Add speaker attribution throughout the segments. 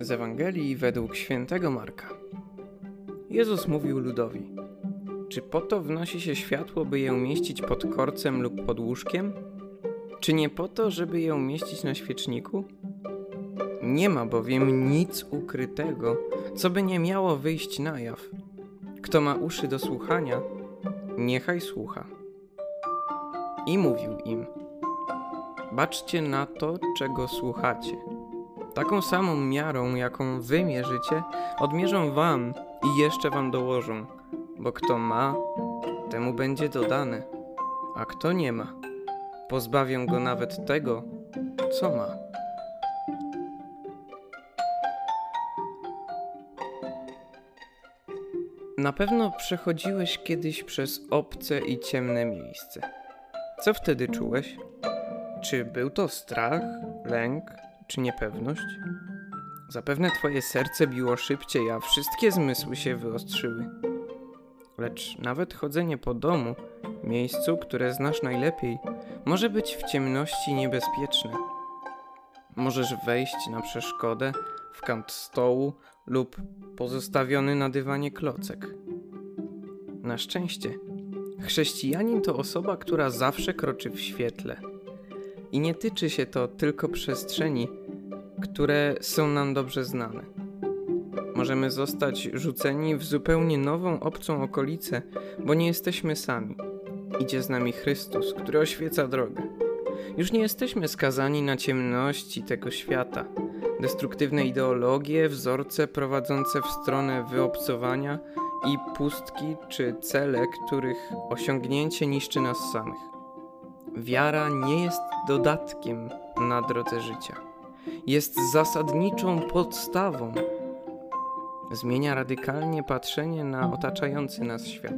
Speaker 1: Z Ewangelii według świętego Marka. Jezus mówił ludowi: Czy po to wnosi się światło, by je umieścić pod korcem lub pod łóżkiem? Czy nie po to, żeby je umieścić na świeczniku? Nie ma bowiem nic ukrytego, co by nie miało wyjść na jaw. Kto ma uszy do słuchania, niechaj słucha. I mówił im: Baczcie na to, czego słuchacie. Taką samą miarą, jaką wy mierzycie, odmierzą wam i jeszcze wam dołożą, bo kto ma, temu będzie dodane, a kto nie ma, pozbawią go nawet tego, co ma. Na pewno przechodziłeś kiedyś przez obce i ciemne miejsce. Co wtedy czułeś? Czy był to strach, lęk, czy niepewność? Zapewne twoje serce biło szybciej, a wszystkie zmysły się wyostrzyły. Lecz nawet chodzenie po domu, miejscu, które znasz najlepiej, może być w ciemności niebezpieczne. Możesz wejść na przeszkodę, w kant stołu lub pozostawiony na dywanie klocek. Na szczęście, chrześcijanin to osoba, która zawsze kroczy w świetle. I nie tyczy się to tylko przestrzeni, które są nam dobrze znane. Możemy zostać rzuceni w zupełnie nową, obcą okolicę, bo nie jesteśmy sami. Idzie z nami Chrystus, który oświeca drogę. Już nie jesteśmy skazani na ciemności tego świata, destruktywne ideologie, wzorce prowadzące w stronę wyobcowania i pustki czy cele, których osiągnięcie niszczy nas samych. Wiara nie jest dodatkiem na drodze życia. Jest zasadniczą podstawą. Zmienia radykalnie patrzenie na otaczający nas świat.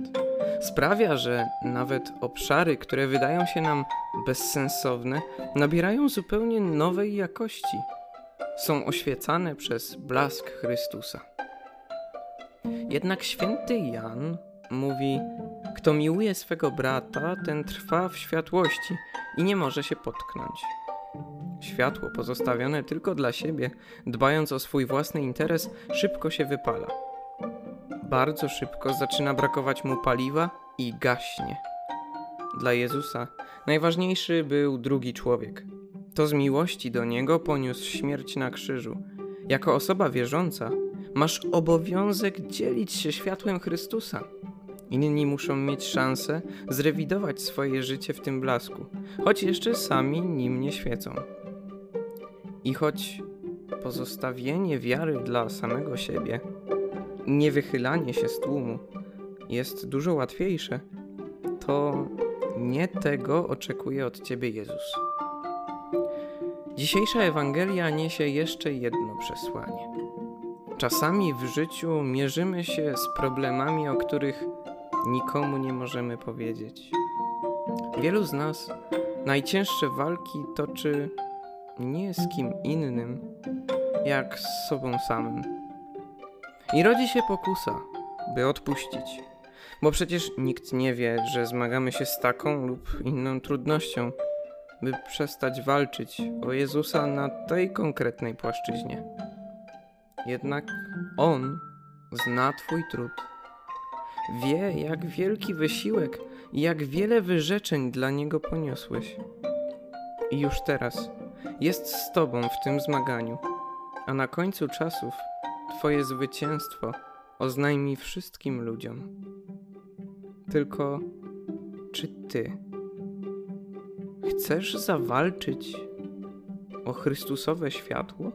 Speaker 1: Sprawia, że nawet obszary, które wydają się nam bezsensowne, nabierają zupełnie nowej jakości. Są oświecane przez blask Chrystusa. Jednak święty Jan mówi: Kto miłuje swego brata, ten trwa w światłości i nie może się potknąć. Światło pozostawione tylko dla siebie, dbając o swój własny interes, szybko się wypala. Bardzo szybko zaczyna brakować mu paliwa i gaśnie. Dla Jezusa najważniejszy był drugi człowiek. To z miłości do niego poniósł śmierć na krzyżu. Jako osoba wierząca, masz obowiązek dzielić się światłem Chrystusa. Inni muszą mieć szansę zrewidować swoje życie w tym blasku, choć jeszcze sami nim nie świecą. I choć pozostawienie wiary dla samego siebie, niewychylanie się z tłumu jest dużo łatwiejsze, to nie tego oczekuje od ciebie Jezus. Dzisiejsza Ewangelia niesie jeszcze jedno przesłanie. Czasami w życiu mierzymy się z problemami, o których nikomu nie możemy powiedzieć. Wielu z nas najcięższe walki toczy nie z kim innym, jak z sobą samym. I rodzi się pokusa, by odpuścić, bo przecież nikt nie wie, że zmagamy się z taką lub inną trudnością, by przestać walczyć o Jezusa na tej konkretnej płaszczyźnie. Jednak On zna Twój trud. Wie, jak wielki wysiłek i jak wiele wyrzeczeń dla Niego poniosłeś. I już teraz jest z Tobą w tym zmaganiu, a na końcu czasów Twoje zwycięstwo oznajmi wszystkim ludziom. Tylko czy Ty chcesz zawalczyć o Chrystusowe światło?